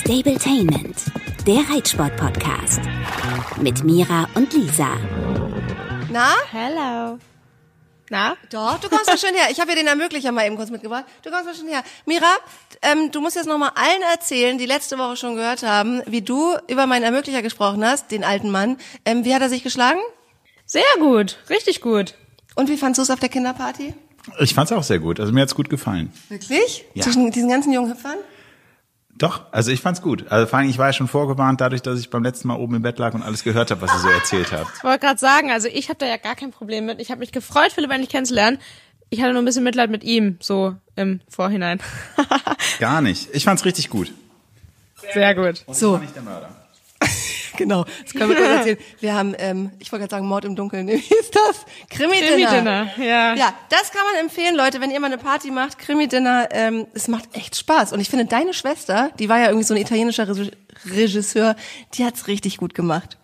Stabletainment, der Reitsport-Podcast. Mit Mira und Lisa. Na? Hello. Na? Doch, du kommst mal schön her. Ich habe ja den Ermöglicher mal eben kurz mitgebracht. Du kommst mal schön her. Mira, ähm, du musst jetzt noch mal allen erzählen, die letzte Woche schon gehört haben, wie du über meinen Ermöglicher gesprochen hast, den alten Mann. Ähm, wie hat er sich geschlagen? Sehr gut, richtig gut. Und wie fandst du es auf der Kinderparty? Ich fand's auch sehr gut. Also mir hat's gut gefallen. Wirklich? Ja. Zwischen diesen ganzen jungen Hüpfern? Doch, also ich fand's gut. Also vor allem, ich war ja schon vorgewarnt, dadurch, dass ich beim letzten Mal oben im Bett lag und alles gehört habe, was ihr so erzählt habt. Ich wollte gerade sagen, also ich habe da ja gar kein Problem mit. Ich habe mich gefreut, Philipp endlich kennenzulernen. Ich hatte nur ein bisschen Mitleid mit ihm, so im Vorhinein. Gar nicht. Ich fand's richtig gut. Sehr gut. So. war nicht der Mörder. Genau, das können wir kurz erzählen. Wir haben, ähm, ich wollte gerade sagen, Mord im Dunkeln. Wie ist das? Krimi-Dinner. Krimi-Dinner, ja. Ja, das kann man empfehlen, Leute, wenn ihr mal eine Party macht, Krimi-Dinner, ähm, es macht echt Spaß. Und ich finde, deine Schwester, die war ja irgendwie so ein italienischer Re- Regisseur, die hat's richtig gut gemacht.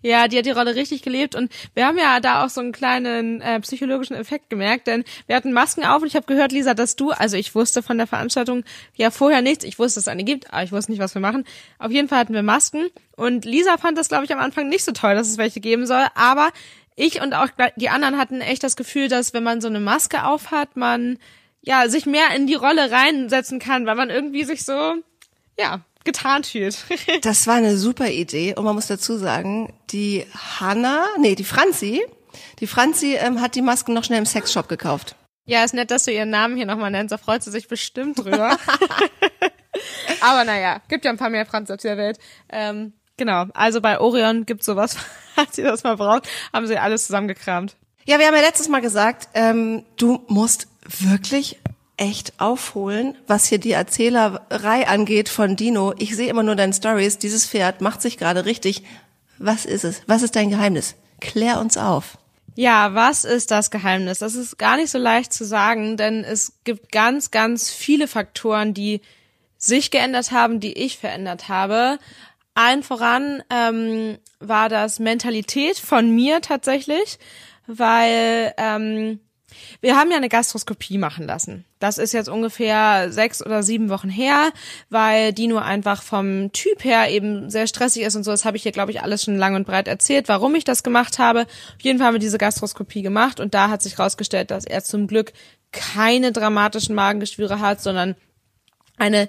Ja, die hat die Rolle richtig gelebt und wir haben ja da auch so einen kleinen äh, psychologischen Effekt gemerkt, denn wir hatten Masken auf und ich habe gehört, Lisa, dass du, also ich wusste von der Veranstaltung ja vorher nichts, ich wusste, dass es eine gibt, aber ich wusste nicht, was wir machen. Auf jeden Fall hatten wir Masken und Lisa fand das, glaube ich, am Anfang nicht so toll, dass es welche geben soll, aber ich und auch die anderen hatten echt das Gefühl, dass wenn man so eine Maske aufhat, man ja sich mehr in die Rolle reinsetzen kann, weil man irgendwie sich so ja getarnt fühlt. Das war eine super Idee und man muss dazu sagen, die Hanna, nee, die Franzi, die Franzi ähm, hat die Masken noch schnell im Sexshop gekauft. Ja, ist nett, dass du ihren Namen hier nochmal nennst. Da freut sie sich bestimmt drüber. Aber naja, gibt ja ein paar mehr Franz auf der Welt. Ähm, genau, also bei Orion gibt's sowas, falls ihr das mal braucht, haben sie alles zusammengekramt. Ja, wir haben ja letztes Mal gesagt, ähm, du musst wirklich echt aufholen, was hier die Erzählerei angeht von Dino. Ich sehe immer nur deine Stories. Dieses Pferd macht sich gerade richtig. Was ist es? Was ist dein Geheimnis? Klär uns auf. Ja, was ist das Geheimnis? Das ist gar nicht so leicht zu sagen, denn es gibt ganz, ganz viele Faktoren, die sich geändert haben, die ich verändert habe. Allen voran ähm, war das Mentalität von mir tatsächlich, weil ähm, wir haben ja eine Gastroskopie machen lassen. Das ist jetzt ungefähr sechs oder sieben Wochen her, weil Dino einfach vom Typ her eben sehr stressig ist und so. Das habe ich hier, glaube ich, alles schon lang und breit erzählt, warum ich das gemacht habe. Auf jeden Fall haben wir diese Gastroskopie gemacht und da hat sich herausgestellt, dass er zum Glück keine dramatischen Magengeschwüre hat, sondern eine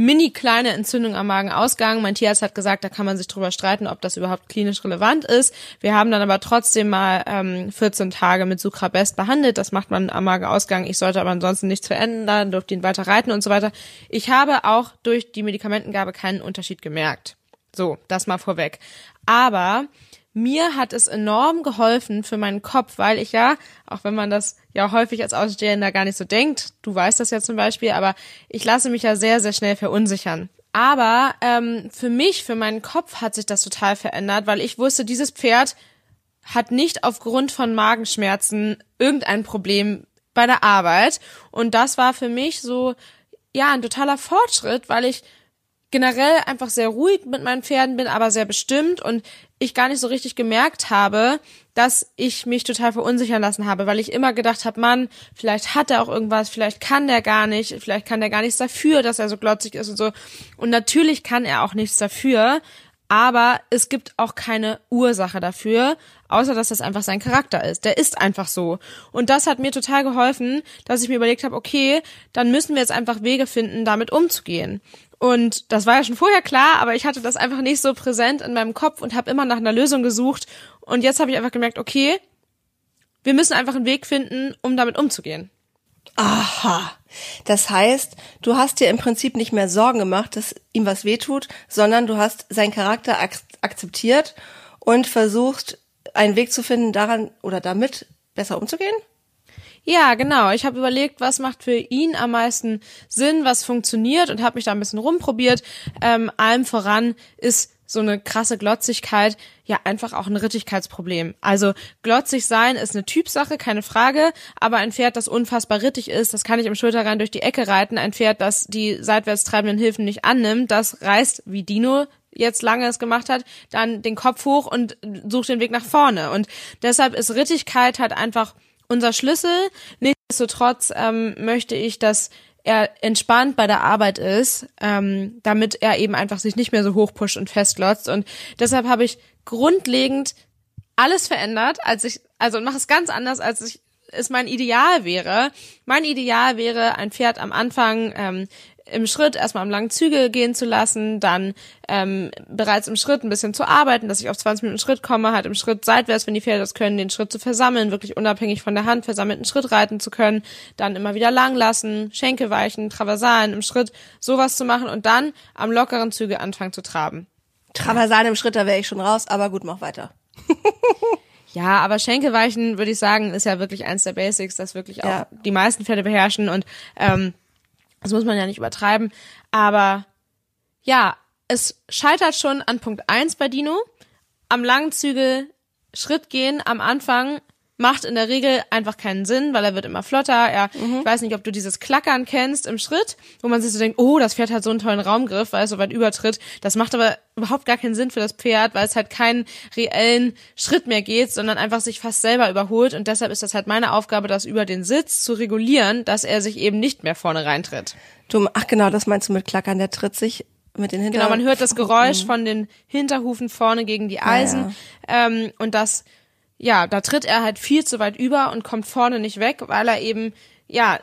mini kleine Entzündung am Magenausgang. Mein Tierarzt hat gesagt, da kann man sich drüber streiten, ob das überhaupt klinisch relevant ist. Wir haben dann aber trotzdem mal ähm, 14 Tage mit Sucrabest behandelt. Das macht man am Magenausgang. Ich sollte aber ansonsten nichts verändern, durfte ihn weiter reiten und so weiter. Ich habe auch durch die Medikamentengabe keinen Unterschied gemerkt. So, das mal vorweg. Aber mir hat es enorm geholfen für meinen Kopf, weil ich ja, auch wenn man das ja häufig als Außenstehender gar nicht so denkt, du weißt das ja zum Beispiel, aber ich lasse mich ja sehr, sehr schnell verunsichern. Aber ähm, für mich, für meinen Kopf hat sich das total verändert, weil ich wusste, dieses Pferd hat nicht aufgrund von Magenschmerzen irgendein Problem bei der Arbeit. Und das war für mich so, ja, ein totaler Fortschritt, weil ich generell einfach sehr ruhig mit meinen Pferden bin, aber sehr bestimmt und ich gar nicht so richtig gemerkt habe, dass ich mich total verunsichern lassen habe, weil ich immer gedacht habe, Mann, vielleicht hat er auch irgendwas, vielleicht kann der gar nicht, vielleicht kann der gar nichts dafür, dass er so glotzig ist und so. Und natürlich kann er auch nichts dafür, aber es gibt auch keine Ursache dafür, außer dass das einfach sein Charakter ist. Der ist einfach so. Und das hat mir total geholfen, dass ich mir überlegt habe, okay, dann müssen wir jetzt einfach Wege finden, damit umzugehen. Und das war ja schon vorher klar, aber ich hatte das einfach nicht so präsent in meinem Kopf und habe immer nach einer Lösung gesucht. Und jetzt habe ich einfach gemerkt, okay, wir müssen einfach einen Weg finden, um damit umzugehen. Aha. Das heißt, du hast dir im Prinzip nicht mehr Sorgen gemacht, dass ihm was wehtut, sondern du hast seinen Charakter ak akzeptiert und versucht, einen Weg zu finden, daran oder damit besser umzugehen? Ja, genau. Ich habe überlegt, was macht für ihn am meisten Sinn, was funktioniert und habe mich da ein bisschen rumprobiert. Ähm, allem voran ist so eine krasse Glotzigkeit ja einfach auch ein Rittigkeitsproblem. Also glotzig sein ist eine Typsache, keine Frage, aber ein Pferd, das unfassbar rittig ist, das kann ich im Schulterrein durch die Ecke reiten. Ein Pferd, das die seitwärts treibenden Hilfen nicht annimmt, das reißt wie Dino jetzt lange es gemacht hat, dann den Kopf hoch und sucht den Weg nach vorne. Und deshalb ist Rittigkeit halt einfach unser Schlüssel. Nichtsdestotrotz ähm, möchte ich, dass er entspannt bei der Arbeit ist, ähm, damit er eben einfach sich nicht mehr so hochpusht und festglotzt. Und deshalb habe ich grundlegend alles verändert, als ich, also mache es ganz anders, als ich es mein Ideal wäre. Mein Ideal wäre, ein Pferd am Anfang ähm, im Schritt erstmal am langen Züge gehen zu lassen, dann ähm, bereits im Schritt ein bisschen zu arbeiten, dass ich auf 20 Minuten Schritt komme, halt im Schritt seitwärts, wenn die Pferde das können, den Schritt zu versammeln, wirklich unabhängig von der Hand versammelten Schritt reiten zu können, dann immer wieder lang lassen, Schenkel weichen, Traversalen im Schritt, sowas zu machen und dann am lockeren Züge anfangen zu traben. Traversalen im Schritt, da wäre ich schon raus, aber gut, mach weiter. Ja, aber Schenkelweichen, würde ich sagen, ist ja wirklich eins der Basics, das wirklich auch Ja. die meisten Pferde beherrschen und ähm, das muss man ja nicht übertreiben. Aber ja, es scheitert schon an Punkt eins bei Dino. Am langen Zügel Schritt gehen am Anfang macht in der Regel einfach keinen Sinn, weil er wird immer flotter. Er, ich weiß nicht, ob du dieses Klackern kennst im Schritt, wo man sich so denkt, oh, das Pferd hat so einen tollen Raumgriff, weil es so weit übertritt. Das macht aber überhaupt gar keinen Sinn für das Pferd, weil es halt keinen reellen Schritt mehr geht, sondern einfach sich fast selber überholt. Und deshalb ist das halt meine Aufgabe, das über den Sitz zu regulieren, dass er sich eben nicht mehr vorne reintritt. Du, ach genau, das meinst du mit Klackern, der tritt sich mit den Hinter... Genau, man hört das Geräusch von den Hinterhufen vorne gegen die Eisen. Ähm, und das, ja, da tritt er halt viel zu weit über und kommt vorne nicht weg, weil er eben, ja,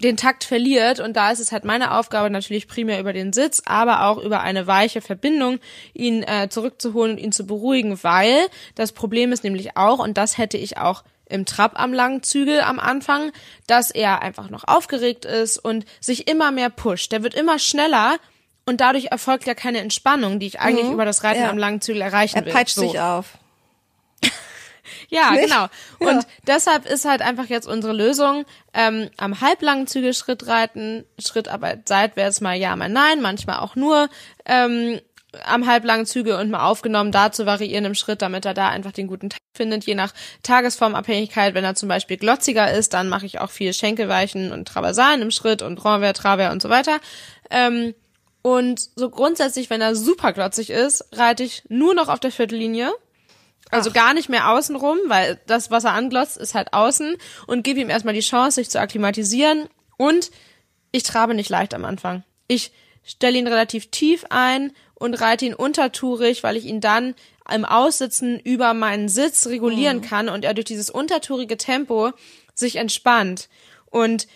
den Takt verliert. Und da ist es halt meine Aufgabe, natürlich primär über den Sitz, aber auch über eine weiche Verbindung, ihn äh, zurückzuholen und ihn zu beruhigen, weil das Problem ist nämlich auch, und das hätte ich auch im Trab am langen Zügel am Anfang, dass er einfach noch aufgeregt ist und sich immer mehr pusht. Der wird immer schneller und dadurch erfolgt ja keine Entspannung, die ich eigentlich über das Reiten Ja. am langen Zügel erreichen er will. peitscht So. sich auf. Ja, Nicht? genau. Ja. Und deshalb ist halt einfach jetzt unsere Lösung, ähm, am halblangen Zügel Schritt reiten, Schrittarbeit seitwärts mal ja, mal nein, manchmal auch nur ähm, am halblangen Zügel und mal aufgenommen, da zu variieren im Schritt, damit er da einfach den guten Takt findet, je nach Tagesformabhängigkeit. Wenn er zum Beispiel glotziger ist, dann mache ich auch viel Schenkelweichen und Traversalen im Schritt und Renvers, Travers und so weiter. Ähm, und so grundsätzlich, wenn er super glotzig ist, reite ich nur noch auf der Viertellinie. Also gar nicht mehr außenrum, weil das, was er anglotzt, ist halt außen und gebe ihm erstmal die Chance, sich zu akklimatisieren. Und ich trabe nicht leicht am Anfang. Ich stelle ihn relativ tief ein und reite ihn untertourig, weil ich ihn dann im Aussitzen über meinen Sitz regulieren kann und er durch dieses untertourige Tempo sich entspannt. Und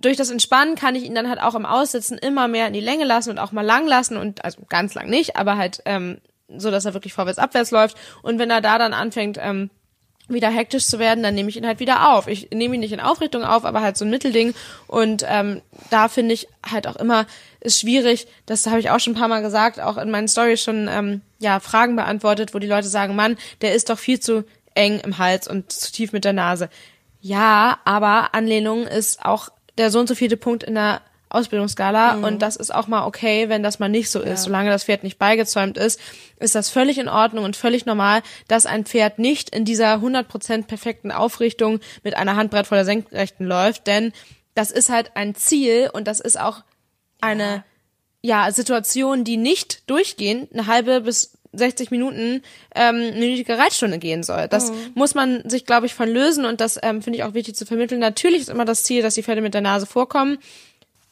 durch das Entspannen kann ich ihn dann halt auch im Aussitzen immer mehr in die Länge lassen und auch mal lang lassen und also ganz lang nicht, aber halt ähm, so, dass er wirklich vorwärts abwärts läuft. Und wenn er da dann anfängt ähm, wieder hektisch zu werden, dann nehme ich ihn halt wieder auf. Ich nehme ihn nicht in Aufrichtung auf, aber halt so ein Mittelding. Und ähm, da finde ich halt auch immer ist schwierig. Das habe ich auch schon ein paar Mal gesagt, auch in meinen Stories schon ähm, ja Fragen beantwortet, wo die Leute sagen, Mann, der ist doch viel zu eng im Hals und zu tief mit der Nase. Ja, aber Anlehnung ist auch der so und so vierte Punkt in der Ausbildungsskala und das ist auch mal okay, wenn das mal nicht so ist. Solange das Pferd nicht beigezäumt ist, ist das völlig in Ordnung und völlig normal, dass ein Pferd nicht in dieser 100% perfekten Aufrichtung mit einer Handbrett vor der Senkrechten läuft, denn das ist halt ein Ziel und das ist auch eine ja, Situation, die nicht durchgehend eine halbe bis 60 Minuten ähm, minütige Reitstunde gehen soll. Das muss man sich, glaube ich, von lösen und das ähm, finde ich auch wichtig zu vermitteln. Natürlich ist immer das Ziel, dass die Pferde mit der Nase vorkommen.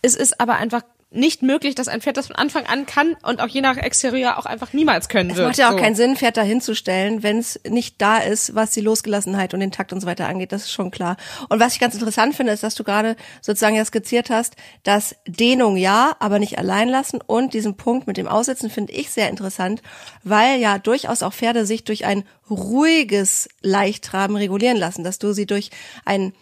Es ist aber einfach nicht möglich, dass ein Pferd das von Anfang an kann und auch je nach Exterieur auch einfach niemals können Es wird. macht ja auch So. keinen Sinn, ein Pferd da hinzustellen, wenn es nicht da ist, was die Losgelassenheit und den Takt und so weiter angeht. Das ist schon klar. Und was ich ganz interessant finde, ist, dass du gerade sozusagen ja skizziert hast, dass Dehnung ja, aber nicht allein lassen und diesen Punkt mit dem Aussitzen finde ich sehr interessant, weil ja durchaus auch Pferde sich durch ein ruhiges Leichttraben regulieren lassen, dass du sie durch ein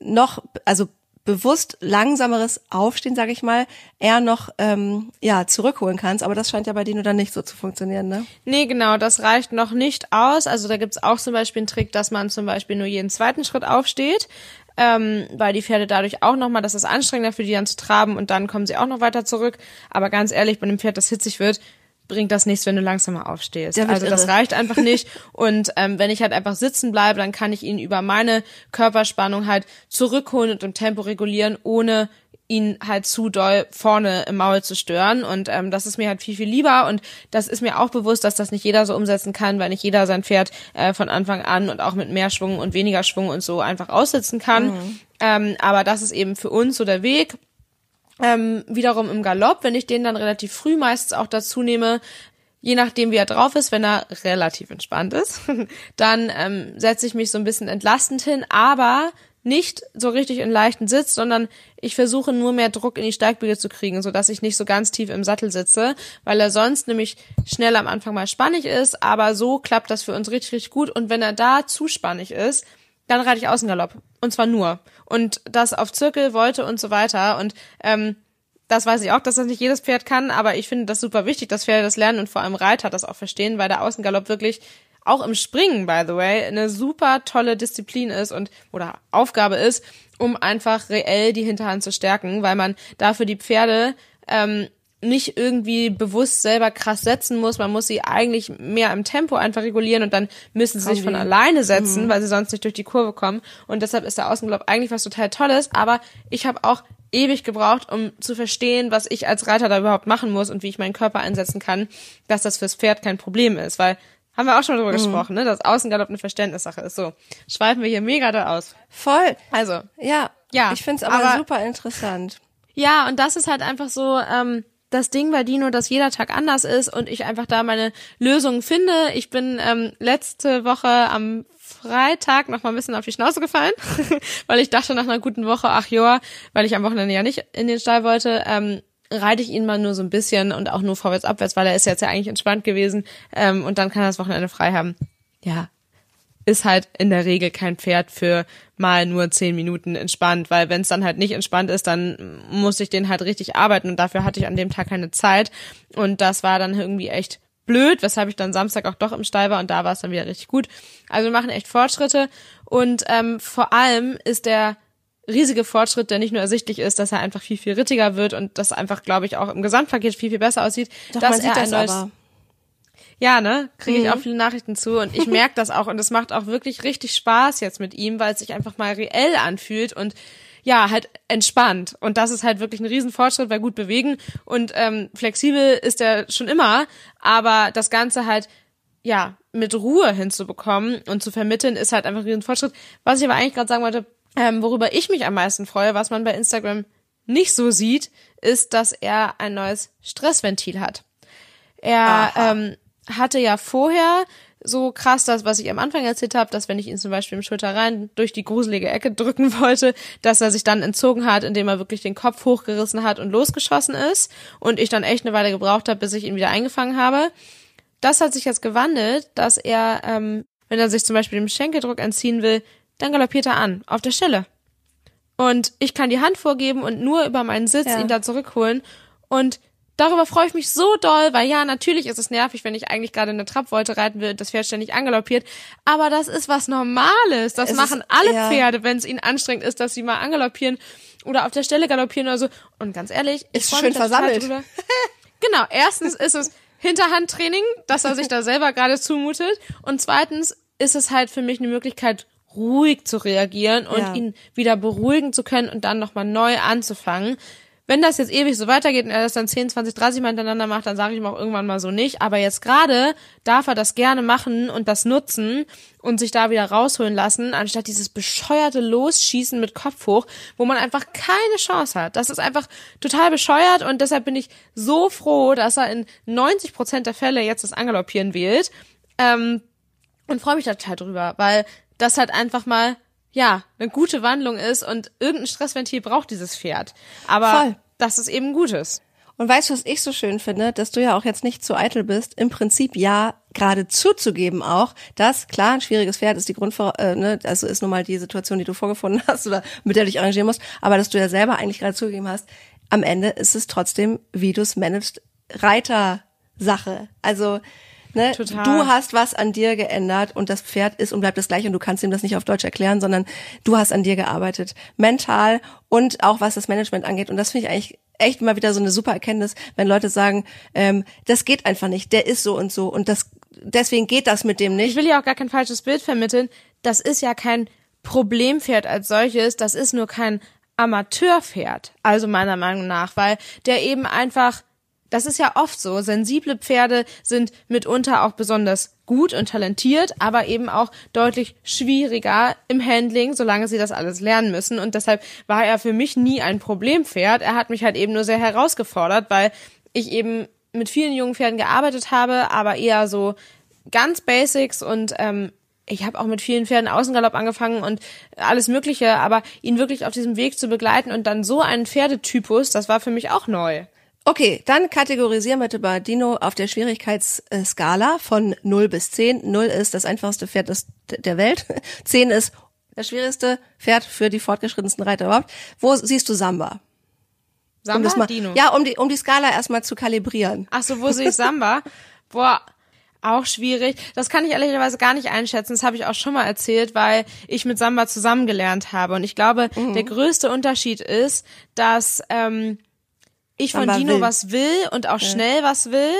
noch, also bewusst langsameres Aufstehen, sage ich mal, eher noch ähm, ja zurückholen kannst. Aber das scheint ja bei Dino dann nicht so zu funktionieren, ne? Nee, genau, das reicht noch nicht aus. Also da gibt's auch zum Beispiel einen Trick, dass man zum Beispiel nur jeden zweiten Schritt aufsteht, ähm, weil die Pferde dadurch auch nochmal, das ist anstrengender für die dann zu traben und dann kommen sie auch noch weiter zurück. Aber ganz ehrlich, bei einem Pferd, das hitzig wird, bringt das nichts, wenn du langsamer aufstehst. Also das reicht einfach nicht. Und ähm, wenn ich halt einfach sitzen bleibe, dann kann ich ihn über meine Körperspannung halt zurückholen und im Tempo regulieren, ohne ihn halt zu doll vorne im Maul zu stören. Und ähm, das ist mir halt viel, viel lieber. Und das ist mir auch bewusst, dass das nicht jeder so umsetzen kann, weil nicht jeder sein Pferd äh, von Anfang an und auch mit mehr Schwung und weniger Schwung und so einfach aussitzen kann. Ähm, aber das ist eben für uns so der Weg. Ähm, wiederum im Galopp, wenn ich den dann relativ früh meistens auch dazu nehme, je nachdem wie er drauf ist, wenn er relativ entspannt ist, dann ähm, setze ich mich so ein bisschen entlastend hin, aber nicht so richtig in leichten Sitz, sondern ich versuche nur mehr Druck in die Steigbügel zu kriegen, so dass ich nicht so ganz tief im Sattel sitze, weil er sonst nämlich schnell am Anfang mal spannig ist, aber so klappt das für uns richtig, richtig gut. Und wenn er da zu spannig ist, dann reite ich Außengalopp. Und zwar nur. Und das auf Zirkel, Wolte und so weiter. Und ähm, das weiß ich auch, dass das nicht jedes Pferd kann, aber ich finde das super wichtig, dass Pferde das lernen und vor allem Reiter das auch verstehen, weil der Außengalopp wirklich auch im Springen, by the way, eine super tolle Disziplin ist und oder Aufgabe ist, um einfach reell die Hinterhand zu stärken, weil man dafür die Pferde ähm, nicht irgendwie bewusst selber krass setzen muss. Man muss sie eigentlich mehr im Tempo einfach regulieren und dann müssen sie sich von alleine setzen, mhm. weil sie sonst nicht durch die Kurve kommen. Und deshalb ist der Außengalopp eigentlich was total Tolles. Aber ich habe auch ewig gebraucht, um zu verstehen, was ich als Reiter da überhaupt machen muss und wie ich meinen Körper einsetzen kann, dass das fürs Pferd kein Problem ist, weil haben wir auch schon drüber mhm. gesprochen, ne? Dass Außengalopp eine Verständnissache ist. So, schweifen wir hier mega da aus. Voll. Also. Ja. Ja. Ich find's aber, aber super interessant. Ja, und das ist halt einfach so, ähm, das Ding bei Dino, dass jeder Tag anders ist und ich einfach da meine Lösungen finde. Ich bin ähm, letzte Woche am Freitag noch mal ein bisschen auf die Schnauze gefallen, weil ich dachte nach einer guten Woche, ach ja, weil ich am Wochenende ja nicht in den Stall wollte, ähm, reite ich ihn mal nur so ein bisschen und auch nur vorwärts, abwärts, weil er ist jetzt ja eigentlich entspannt gewesen ähm, und dann kann er das Wochenende frei haben. Ja, ist halt in der Regel kein Pferd für mal nur zehn Minuten entspannt, weil wenn es dann halt nicht entspannt ist, dann muss ich den halt richtig arbeiten und dafür hatte ich an dem Tag keine Zeit und das war dann irgendwie echt blöd, weshalb ich dann Samstag auch doch im Stall war und da war es dann wieder richtig gut. Also wir machen echt Fortschritte und ähm, vor allem ist der riesige Fortschritt, der nicht nur ersichtlich ist, dass er einfach viel, viel rittiger wird und das einfach, glaube ich, auch im Gesamtpaket viel, viel besser aussieht. Doch, dass er ein neues, aber. Ja, ne? Kriege ich Mhm. auch viele Nachrichten zu und ich merke das auch und es macht auch wirklich richtig Spaß jetzt mit ihm, weil es sich einfach mal reell anfühlt und ja, halt entspannt. Und das ist halt wirklich ein Riesenfortschritt, weil gut bewegen und ähm, flexibel ist er schon immer, aber das Ganze halt ja mit Ruhe hinzubekommen und zu vermitteln, ist halt einfach ein Riesenfortschritt. Was ich aber eigentlich gerade sagen wollte, ähm, worüber ich mich am meisten freue, was man bei Instagram nicht so sieht, ist, dass er ein neues Stressventil hat. Er Aha. ähm, hatte ja vorher so krass das, was ich am Anfang erzählt habe, dass wenn ich ihn zum Beispiel im Schulterrein durch die gruselige Ecke drücken wollte, dass er sich dann entzogen hat, indem er wirklich den Kopf hochgerissen hat und losgeschossen ist und ich dann echt eine Weile gebraucht habe, bis ich ihn wieder eingefangen habe. Das hat sich jetzt gewandelt, dass er, ähm, wenn er sich zum Beispiel dem Schenkeldruck entziehen will, dann galoppiert er an, auf der Stelle. Und ich kann die Hand vorgeben und nur über meinen Sitz Ja. ihn da zurückholen. Und darüber freue ich mich so doll, weil ja, natürlich ist es nervig, wenn ich eigentlich gerade eine Trabwolte reiten will, das Pferd ständig angaloppiert. Aber das ist was Normales. Das Es machen ist- alle ja. Pferde, wenn es ihnen anstrengend ist, dass sie mal angaloppieren oder auf der Stelle galoppieren oder so. Und ganz ehrlich, ich Ist freue mich total versammelt. drüber. Genau, erstens ist es Hinterhandtraining, dass er sich da selber gerade zumutet. Und zweitens ist es halt für mich eine Möglichkeit, ruhig zu reagieren und Ja. ihn wieder beruhigen zu können und dann nochmal neu anzufangen. Wenn das jetzt ewig so weitergeht und er das dann 10, 20, 30 Mal hintereinander macht, dann sage ich ihm auch irgendwann mal so nicht. Aber jetzt gerade darf er das gerne machen und das nutzen und sich da wieder rausholen lassen, anstatt dieses bescheuerte Losschießen mit Kopf hoch, wo man einfach keine Chance hat. Das ist einfach total bescheuert und deshalb bin ich so froh, dass er in 90 Prozent der Fälle jetzt das Angaloppieren wählt. Ähm, und freue mich da total drüber, weil das halt einfach mal ja eine gute Wandlung ist und irgendein Stressventil braucht dieses Pferd. Aber Voll. das ist eben Gutes. Und weißt du, was ich so schön finde, dass du ja auch jetzt nicht zu eitel bist, im Prinzip ja gerade zuzugeben auch, dass klar ein schwieriges Pferd ist die Grundvor äh, ne, also ist nun mal die Situation, die du vorgefunden hast oder mit der du dich arrangieren musst, aber dass du ja selber eigentlich gerade zugegeben hast, am Ende ist es trotzdem, wie du es managst, Reiter-Sache. Also Ne? Total. Du hast was an dir geändert und das Pferd ist und bleibt das gleiche und du kannst ihm das nicht auf Deutsch erklären, sondern du hast an dir gearbeitet. Mental und auch was das Management angeht. Und das finde ich eigentlich echt mal wieder so eine super Erkenntnis, wenn Leute sagen, ähm, das geht einfach nicht, der ist so und so und das deswegen geht das mit dem Ich nicht. will ja auch gar kein falsches Bild vermitteln. Das ist ja kein Problempferd als solches, das ist nur kein Amateurpferd, also meiner Meinung nach, weil der eben einfach das ist ja oft so. Sensible Pferde sind mitunter auch besonders gut und talentiert, aber eben auch deutlich schwieriger im Handling, solange sie das alles lernen müssen. Und deshalb war er für mich nie ein Problempferd. Er hat mich halt eben nur sehr herausgefordert, weil ich eben mit vielen jungen Pferden gearbeitet habe, aber eher so ganz Basics und ähm, ich habe auch mit vielen Pferden Außengalopp angefangen und alles Mögliche, aber ihn wirklich auf diesem Weg zu begleiten und dann so einen Pferdetypus, das war für mich auch neu. Okay, dann kategorisieren wir bei Dino auf der Schwierigkeitsskala von 0 bis 10. 0 ist das einfachste Pferd der Welt. 10 ist das schwierigste Pferd für die fortgeschrittensten Reiter überhaupt. Wo siehst du Samba? Samba, um das mal, Dino. Ja, um die, um die Skala erstmal zu kalibrieren. Ach so, wo sehe ich Samba? Boah, auch schwierig. Das kann ich ehrlicherweise gar nicht einschätzen. Das habe ich auch schon mal erzählt, weil ich mit Samba zusammengelernt habe. Und ich glaube, Mhm. der größte Unterschied ist, dass ähm, ich von Dino will. was will und auch schnell was will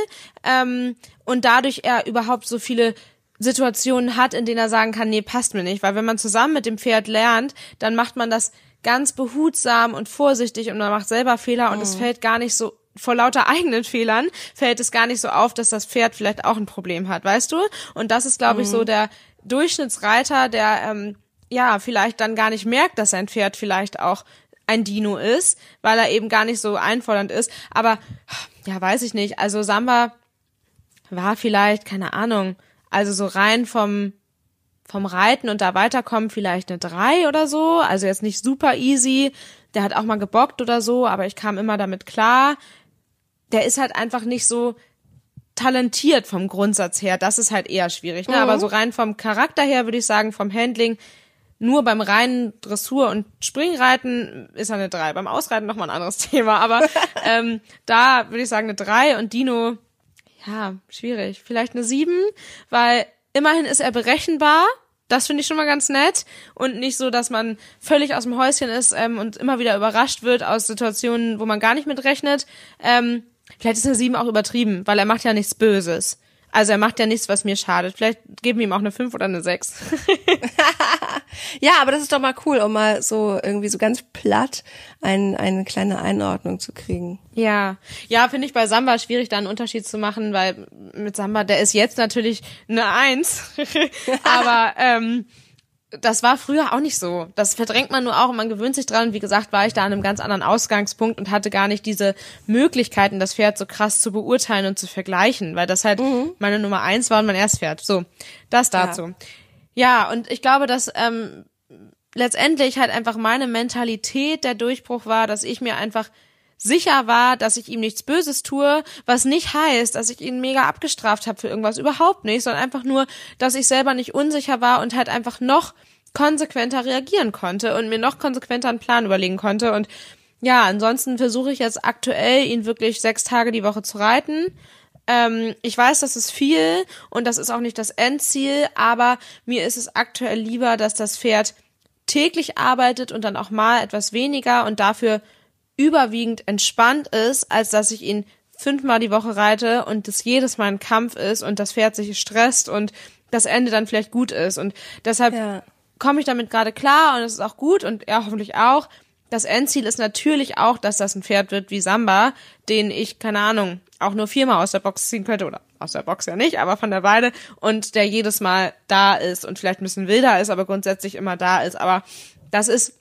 ähm, und dadurch er überhaupt so viele Situationen hat, in denen er sagen kann, nee, passt mir nicht. Weil wenn man zusammen mit dem Pferd lernt, dann macht man das ganz behutsam und vorsichtig und man macht selber Fehler und es Mhm. fällt gar nicht so vor lauter eigenen Fehlern fällt es gar nicht so auf, dass das Pferd vielleicht auch ein Problem hat, weißt du? Und das ist, glaube ich, Mhm. so der Durchschnittsreiter, der ähm, ja vielleicht dann gar nicht merkt, dass sein Pferd vielleicht auch ein Dino ist, weil er eben gar nicht so einfordernd ist. Aber ja, weiß ich nicht. Also Samba war vielleicht, keine Ahnung, also so rein vom vom Reiten und da weiterkommen vielleicht eine drei oder so. Also jetzt nicht super easy. Der hat auch mal gebockt oder so, aber ich kam immer damit klar. Der ist halt einfach nicht so talentiert vom Grundsatz her. Das ist halt eher schwierig. Ne? Aber so rein vom Charakter her würde ich sagen, vom Handling, nur beim reinen Dressur- und Springreiten ist er eine drei. Beim Ausreiten nochmal ein anderes Thema. Aber ähm, da würde ich sagen eine drei und Dino, ja, schwierig. Vielleicht eine sieben, weil immerhin ist er berechenbar. Das finde ich schon mal ganz nett und nicht so, dass man völlig aus dem Häuschen ist ähm, und immer wieder überrascht wird aus Situationen, wo man gar nicht mit rechnet. Ähm, vielleicht ist eine sieben auch übertrieben, weil er macht ja nichts Böses. Also er macht ja nichts, was mir schadet. Vielleicht geben wir ihm auch eine fünf oder eine sechs. Ja, aber das ist doch mal cool, um mal so irgendwie so ganz platt ein, eine kleine Einordnung zu kriegen. Ja, ja, finde ich bei Samba schwierig, da einen Unterschied zu machen, weil mit Samba, der ist jetzt natürlich eine Eins, aber ähm, das war früher auch nicht so. Das verdrängt man nur auch und man gewöhnt sich dran. Wie gesagt, war ich da an einem ganz anderen Ausgangspunkt und hatte gar nicht diese Möglichkeiten, das Pferd so krass zu beurteilen und zu vergleichen, weil das halt meine Nummer eins war und mein Erstpferd. So, das dazu. Ja, und ich glaube, dass ähm, letztendlich halt einfach meine Mentalität der Durchbruch war, dass ich mir einfach sicher war, dass ich ihm nichts Böses tue, was nicht heißt, dass ich ihn mega abgestraft habe für irgendwas, überhaupt nicht, sondern einfach nur, dass ich selber nicht unsicher war und halt einfach noch konsequenter reagieren konnte und mir noch konsequenter einen Plan überlegen konnte und ja, ansonsten versuche ich jetzt aktuell, ihn wirklich sechs Tage die Woche zu reiten. Ähm, ich weiß, das ist viel und das ist auch nicht das Endziel, aber mir ist es aktuell lieber, dass das Pferd täglich arbeitet und dann auch mal etwas weniger und dafür überwiegend entspannt ist, als dass ich ihn fünfmal die Woche reite und das jedes Mal ein Kampf ist und das Pferd sich stresst und das Ende dann vielleicht gut ist. Und deshalb Ja. Komme ich damit gerade klar und es ist auch gut und er hoffentlich auch. Das Endziel ist natürlich auch, dass das ein Pferd wird wie Samba, den ich, keine Ahnung, auch nur viermal aus der Box ziehen könnte oder aus der Box ja nicht, aber von der Weide und der jedes Mal da ist und vielleicht ein bisschen wilder ist, aber grundsätzlich immer da ist. Aber das ist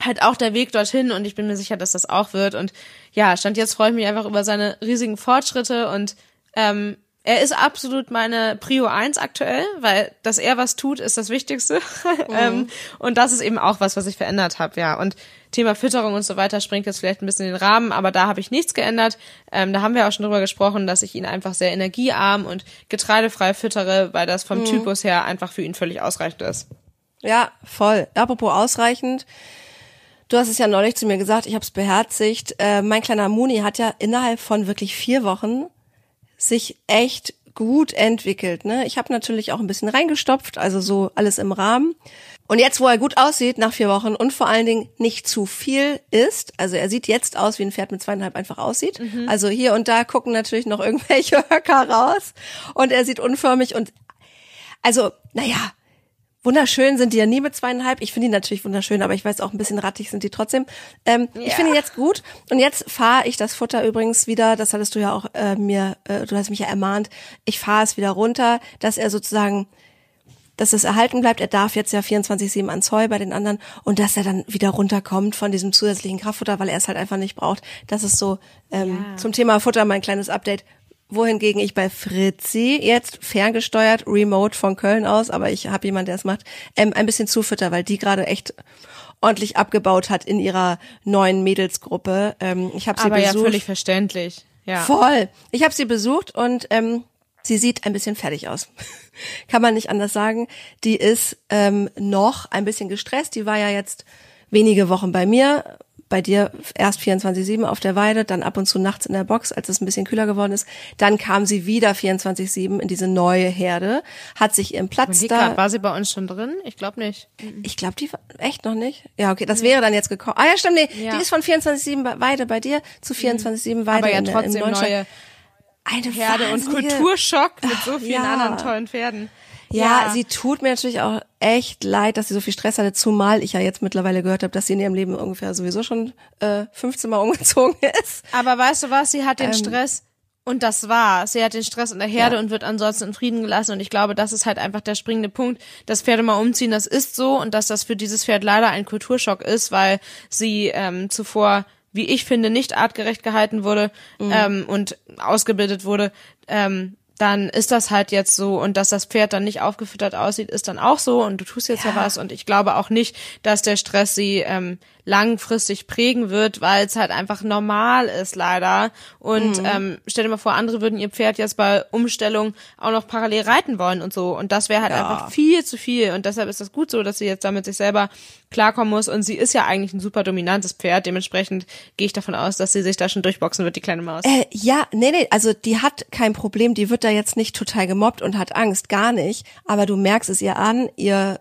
halt auch der Weg dorthin und ich bin mir sicher, dass das auch wird. Und ja, stand jetzt freue ich mich einfach über seine riesigen Fortschritte und ähm, er ist absolut meine Prio 1 aktuell, weil dass er was tut, ist das Wichtigste. ähm, und das ist eben auch was, was ich verändert habe, ja. Und Thema Fütterung und so weiter springt jetzt vielleicht ein bisschen in den Rahmen, aber da habe ich nichts geändert. Ähm, da haben wir auch schon drüber gesprochen, dass ich ihn einfach sehr energiearm und getreidefrei füttere, weil das vom Typus her einfach für ihn völlig ausreichend ist. Ja, voll. Apropos ausreichend. Du hast es ja neulich zu mir gesagt, ich habe es beherzigt. Äh, mein kleiner Muni hat ja innerhalb von wirklich vier Wochen sich echt gut entwickelt. Ne? Ich habe natürlich auch ein bisschen reingestopft, also so alles im Rahmen. Und jetzt, wo er gut aussieht nach vier Wochen und vor allen Dingen nicht zu viel ist, also er sieht jetzt aus, wie ein Pferd mit zweieinhalb einfach aussieht. Also hier und da gucken natürlich noch irgendwelche Höcker raus und er sieht unförmig und also, naja, Wunderschön sind die ja nie mit zweieinhalb. Ich finde die natürlich wunderschön, aber ich weiß auch ein bisschen rattig sind die trotzdem. Ähm, Ich Ja. finde die jetzt gut. Und jetzt fahre ich das Futter übrigens wieder, das hattest du ja auch äh, mir, äh, du hast mich ja ermahnt, ich fahre es wieder runter, dass er sozusagen, dass es erhalten bleibt. Er darf jetzt ja 24-7 ans Heu bei den anderen und dass er dann wieder runterkommt von diesem zusätzlichen Kraftfutter, weil er es halt einfach nicht braucht. Das ist so ähm, Ja. zum Thema Futter mein kleines Update. Wohingegen ich bei Fritzi jetzt ferngesteuert, remote von Köln aus, aber ich habe jemanden, der es macht, ähm, ein bisschen zufütter, weil die gerade echt ordentlich abgebaut hat in ihrer neuen Mädelsgruppe. Ähm, ich habe sie Aber ja, besucht. völlig verständlich. Ja. Voll. Ich habe sie besucht und ähm, sie sieht ein bisschen fertig aus. Kann man nicht anders sagen. Die ist ähm, noch ein bisschen gestresst. Die war ja jetzt wenige Wochen bei mir. Bei dir erst 24-7 auf der Weide, dann ab und zu nachts in der Box, als es ein bisschen kühler geworden ist. Dann kam sie wieder 24-7 in diese neue Herde, hat sich ihren Platz da. grad, war sie bei uns schon drin? Ich glaube nicht. Ich glaube, die war echt noch nicht. Ja, okay, das wäre dann jetzt gekommen. Ah ja, stimmt, nee, Ja. Mhm. die ist von 24-7 bei- Weide bei dir zu 24-7 Weide. Aber ja in im trotzdem neuen Stall. neue Eine Herde und Kulturschock mit so vielen ja. anderen tollen Pferden. Ja, sie tut mir natürlich auch echt leid, dass sie so viel Stress hatte, zumal ich ja jetzt mittlerweile gehört habe, dass sie in ihrem Leben ungefähr sowieso schon äh, 15 Mal umgezogen ist. Aber weißt du was? Sie hat Ähm. den Stress und das war. Sie hat den Stress in der Herde und wird ansonsten in Frieden gelassen. Und ich glaube, das ist halt einfach der springende Punkt. Das Pferde mal umziehen, das ist so und dass das für dieses Pferd leider ein Kulturschock ist, weil sie ähm, zuvor wie ich finde, nicht artgerecht gehalten wurde Mhm. ähm, und ausgebildet wurde, ähm, dann ist das halt jetzt so und dass das Pferd dann nicht aufgefüttert aussieht, ist dann auch so und du tust jetzt ja, was. Und ich glaube auch nicht, dass der Stress sie ähm, langfristig prägen wird, weil es halt einfach normal ist leider. Und ähm, stell dir mal vor, andere würden ihr Pferd jetzt bei Umstellung auch noch parallel reiten wollen und so. Und das wäre halt einfach viel zu viel. Und deshalb ist das gut so, dass sie jetzt damit sich selber klarkommen muss. Und sie ist ja eigentlich ein super dominantes Pferd, dementsprechend gehe ich davon aus, dass sie sich da schon durchboxen wird, die kleine Maus. Äh, ja, nee, nee, also die hat kein Problem, die wird da jetzt nicht total gemobbt und hat Angst, gar nicht. Aber du merkst es ihr an, ihr,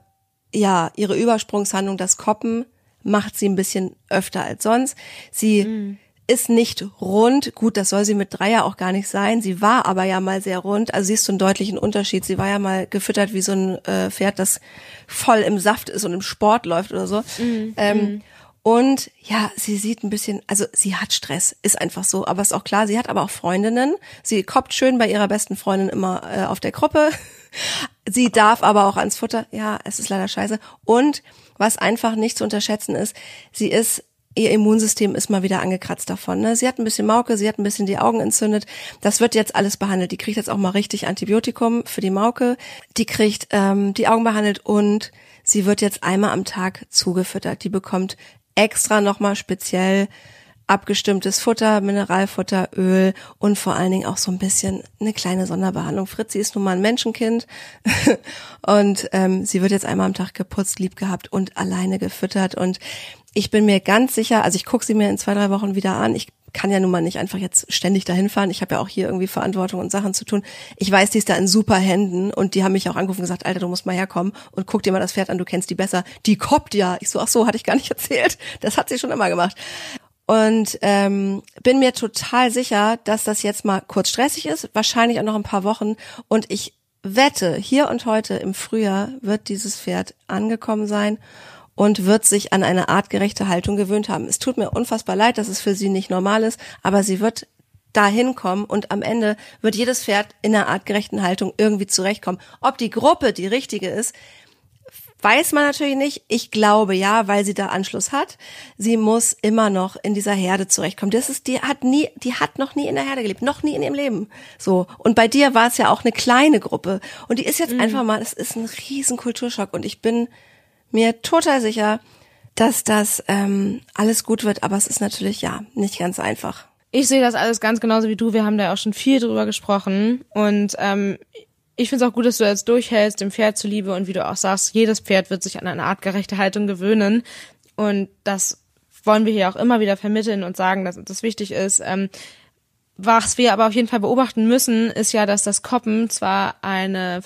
ja, ihre Übersprungshandlung, das Koppen, macht sie ein bisschen öfter als sonst. Sie ist nicht rund. Gut, das soll sie mit drei ja auch gar nicht sein. Sie war aber ja mal sehr rund. Also siehst du einen deutlichen Unterschied. Sie war ja mal gefüttert wie so ein äh, Pferd, das voll im Saft ist und im Sport läuft oder so. Ähm, und ja, sie sieht ein bisschen, also sie hat Stress, ist einfach so. Aber ist auch klar, sie hat aber auch Freundinnen. Sie koppt schön bei ihrer besten Freundin immer äh, auf der Gruppe. Sie darf aber auch ans Futter. Ja, es ist leider scheiße. Und was einfach nicht zu unterschätzen ist, sie ist Ihr Immunsystem ist mal wieder angekratzt davon. Ne? Sie hat ein bisschen Mauke, sie hat ein bisschen die Augen entzündet. Das wird jetzt alles behandelt. Die kriegt jetzt auch mal richtig Antibiotikum für die Mauke. Die kriegt ähm, die Augen behandelt und sie wird jetzt einmal am Tag zugefüttert. Die bekommt extra nochmal speziell abgestimmtes Futter, Mineralfutter, Öl und vor allen Dingen auch so ein bisschen eine kleine Sonderbehandlung. Fritzi ist nun mal ein Menschenkind und ähm, sie wird jetzt einmal am Tag geputzt, lieb gehabt und alleine gefüttert und ich bin mir ganz sicher, also ich gucke sie mir in zwei, drei Wochen wieder an. Ich kann ja nun mal nicht einfach jetzt ständig dahin fahren. Ich habe ja auch hier irgendwie Verantwortung und Sachen zu tun. Ich weiß, die ist da in super Händen und die haben mich auch angerufen und gesagt, Alter, du musst mal herkommen und guck dir mal das Pferd an, du kennst die besser. Die koppt ja. Ich so, ach so, hatte ich gar nicht erzählt. Das hat sie schon immer gemacht. Und ähm, bin mir total sicher, dass das jetzt mal kurz stressig ist, wahrscheinlich auch noch ein paar Wochen. Und ich wette, hier und heute im Frühjahr wird dieses Pferd angekommen sein und wird sich an eine artgerechte Haltung gewöhnt haben. Es tut mir unfassbar leid, dass es für sie nicht normal ist, aber sie wird dahin kommen und am Ende wird jedes Pferd in einer artgerechten Haltung irgendwie zurechtkommen. Ob die Gruppe die richtige ist, weiß man natürlich nicht. Ich glaube ja, weil sie da Anschluss hat. Sie muss immer noch in dieser Herde zurechtkommen. Das ist, die hat nie, die hat noch nie in der Herde gelebt, noch nie in ihrem Leben. So. Und bei dir war es ja auch eine kleine Gruppe. Und die ist jetzt einfach mal, es ist ein riesen Kulturschock. Und ich bin mir total sicher, dass das ähm, alles gut wird. Aber es ist natürlich ja nicht ganz einfach. Ich sehe das alles ganz genauso wie du. Wir haben da auch schon viel drüber gesprochen. Und ähm, ich finde es auch gut, dass du jetzt durchhältst, dem Pferd zuliebe. Und wie du auch sagst, jedes Pferd wird sich an eine artgerechte Haltung gewöhnen. Und das wollen wir hier auch immer wieder vermitteln und sagen, dass uns das wichtig ist. Ähm, was wir aber auf jeden Fall beobachten müssen, ist ja, dass das Koppen zwar eine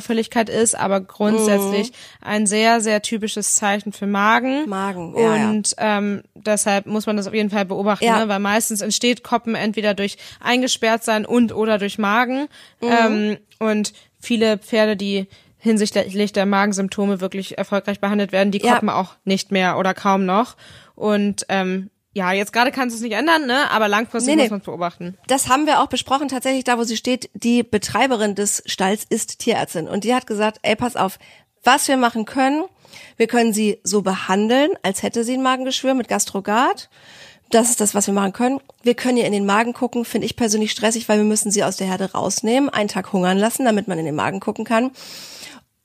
Verhaltensauffälligkeit ist, aber grundsätzlich ein sehr, sehr typisches Zeichen für Magen. Magen, ja, ja. Und ähm, deshalb muss man das auf jeden Fall beobachten, Ja. ne? weil meistens entsteht Koppen entweder durch eingesperrt sein und oder durch Magen. Mhm. Ähm, und viele Pferde, die hinsichtlich der Magensymptome wirklich erfolgreich behandelt werden. Die Ja. kommen auch nicht mehr oder kaum noch. Und ähm, ja, jetzt gerade kannst du es nicht ändern, ne? Aber langfristig Nee, nee. muss man es beobachten. Das haben wir auch besprochen, tatsächlich da, wo sie steht. Die Betreiberin des Stalls ist Tierärztin und die hat gesagt, ey, pass auf, was wir machen können, wir können sie so behandeln, als hätte sie ein Magengeschwür mit Gastrogard. Das ist das, was wir machen können. Wir können ihr in den Magen gucken, finde ich persönlich stressig, weil wir müssen sie aus der Herde rausnehmen, einen Tag hungern lassen, damit man in den Magen gucken kann.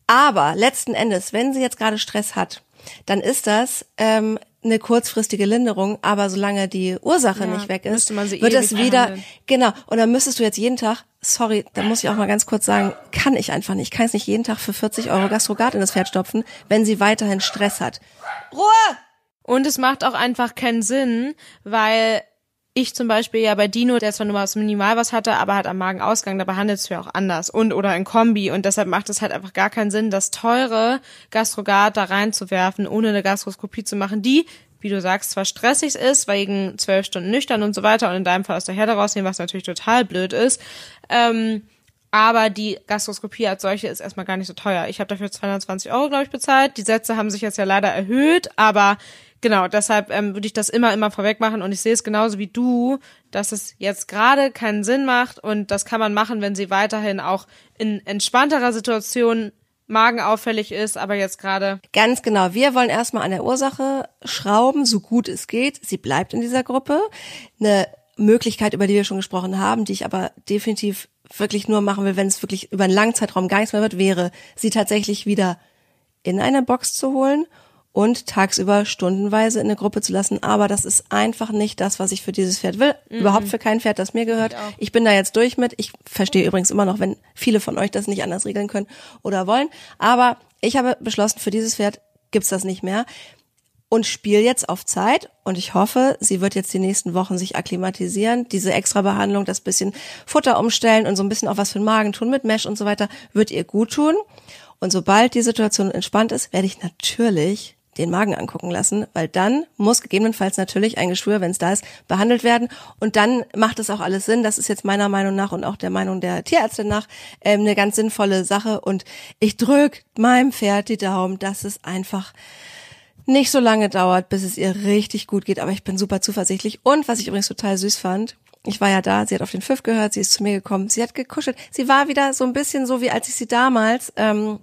Aber letzten Endes, wenn sie jetzt gerade Stress hat, dann ist das ähm, eine kurzfristige Linderung, aber solange die Ursache Ja, nicht weg ist, müsste man sie wird es wieder behandeln. genau. Und dann müsstest du jetzt jeden Tag, sorry, da muss ich auch mal ganz kurz sagen, kann ich einfach nicht. Ich kann es nicht jeden Tag für 40 Euro Gastrogard in das Pferd stopfen, wenn sie weiterhin Stress hat. Ruhe! Und es macht auch einfach keinen Sinn, weil ich zum Beispiel ja bei Dino, der zwar nur mal was minimal was hatte, aber hat am Magenausgang, da behandelst du ja auch anders. Und oder in Kombi. Und deshalb macht es halt einfach gar keinen Sinn, das teure Gastrogard da reinzuwerfen, ohne eine Gastroskopie zu machen, die, wie du sagst, zwar stressig ist, wegen zwölf Stunden nüchtern und so weiter und in deinem Fall aus der Herde rausnehmen, was natürlich total blöd ist, ähm, aber die Gastroskopie als solche ist erstmal gar nicht so teuer. Ich habe dafür 220 Euro, glaube ich, bezahlt. Die Sätze haben sich jetzt ja leider erhöht, aber genau, deshalb ähm, würde ich das immer, immer vorweg machen. Und ich sehe es genauso wie du, dass es jetzt gerade keinen Sinn macht. Und das kann man machen, wenn sie weiterhin auch in entspannterer Situation magenauffällig ist, aber jetzt gerade Ganz genau. Wir wollen erstmal an der Ursache schrauben, so gut es geht. Sie bleibt in dieser Gruppe. Eine Möglichkeit, über die wir schon gesprochen haben, die ich aber definitiv wirklich nur machen will, wenn es wirklich über einen langen Zeitraum gar nichts mehr wird, wäre, sie tatsächlich wieder in eine Box zu holen und tagsüber stundenweise in eine Gruppe zu lassen. Aber das ist einfach nicht das, was ich für dieses Pferd will. Überhaupt für kein Pferd, das mir gehört. Ich, bin da jetzt durch mit. Ich verstehe übrigens immer noch, wenn viele von euch das nicht anders regeln können oder wollen. Aber ich habe beschlossen, für dieses Pferd gibt's das nicht mehr und spiele jetzt auf Zeit und ich hoffe, sie wird jetzt die nächsten Wochen sich akklimatisieren, diese extra Behandlung, das bisschen Futter umstellen und so ein bisschen auch was für den Magen tun mit Mesh und so weiter, wird ihr gut tun. Und sobald die Situation entspannt ist, werde ich natürlich den Magen angucken lassen, weil dann muss gegebenenfalls natürlich ein Geschwür, wenn es da ist, behandelt werden und dann macht es auch alles Sinn. Das ist jetzt meiner Meinung nach und auch der Meinung der Tierärztin nach ähm, eine ganz sinnvolle Sache und ich drück meinem Pferd die Daumen, dass es einfach nicht so lange dauert, bis es ihr richtig gut geht, aber ich bin super zuversichtlich. Und was ich übrigens total süß fand, ich war ja da, sie hat auf den Pfiff gehört, sie ist zu mir gekommen, sie hat gekuschelt. Sie war wieder so ein bisschen so, wie als ich sie damals ähm,